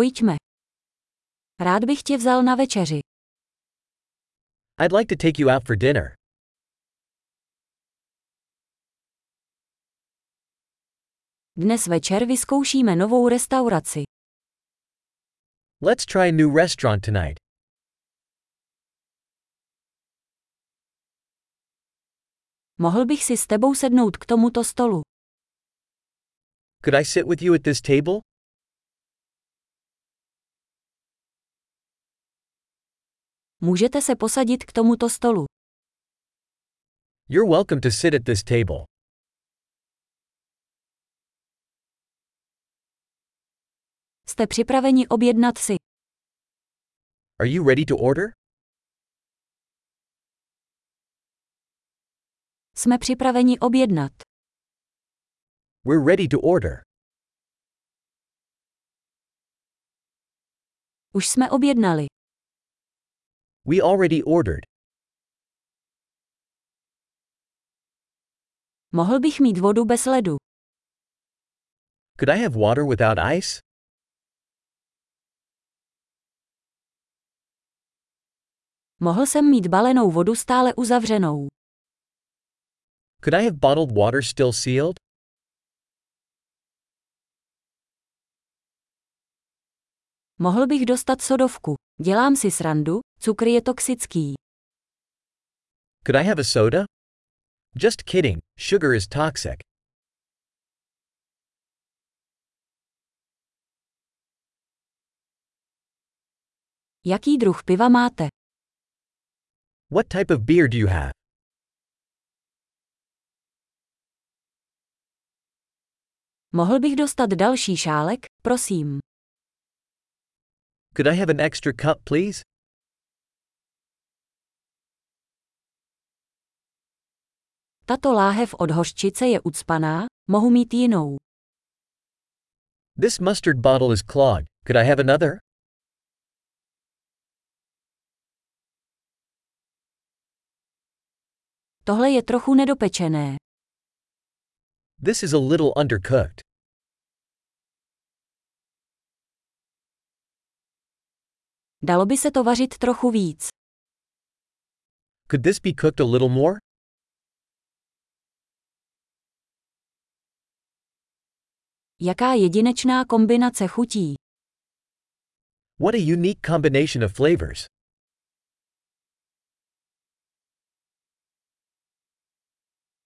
Pojďme. Rád bych tě vzal na večeři. I'd like to take you out for dinner. Dnes večer vyzkoušíme novou restauraci. Let's try a new restaurant tonight. Mohl bych si s tebou sednout k tomuto stolu. Could I sit with you at this table? Můžete se posadit k tomuto stolu. You're welcome to sit at this table. Jste připraveni objednat si. Are you ready to order? Jsme připraveni objednat. We're ready to order. Už jsme objednali. We already ordered. Mohl bych mít vodu bez ledu. Could I have water without ice? Mohl jsem mít balenou vodu stále uzavřenou. Could I have bottled water still sealed? Mohl bych dostat sodovku. Dělám si srandu, cukr je toxický. Could I have a soda? Just kidding, sugar is toxic. Jaký druh piva máte? What type of beer do you have? Mohl bych dostat další šálek, prosím. Could I have an extra cup, please? Tato láhev od hořčice je ucpaná, mohu mít jinou. This mustard bottle is clogged. Could I have another? Tohle je trochu nedopečené. This is a little undercooked. Dalo by se to vařit trochu víc. Could this be cooked a little more? Jaká jedinečná kombinace chutí. What a unique combination of flavors.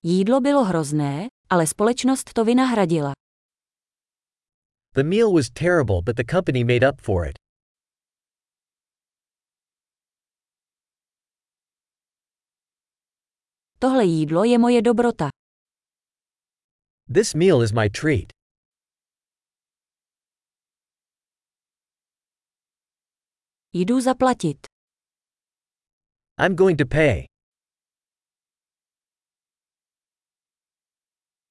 Jídlo bylo hrozné, ale společnost to vynahradila. The meal was terrible, but the company made up for it. Tohle jídlo je moje dobrota. This meal is my treat. Jdu zaplatit. I'm going to pay.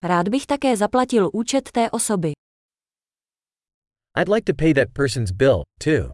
Rád bych také zaplatil účet té osoby. I'd like to pay that person's bill, too.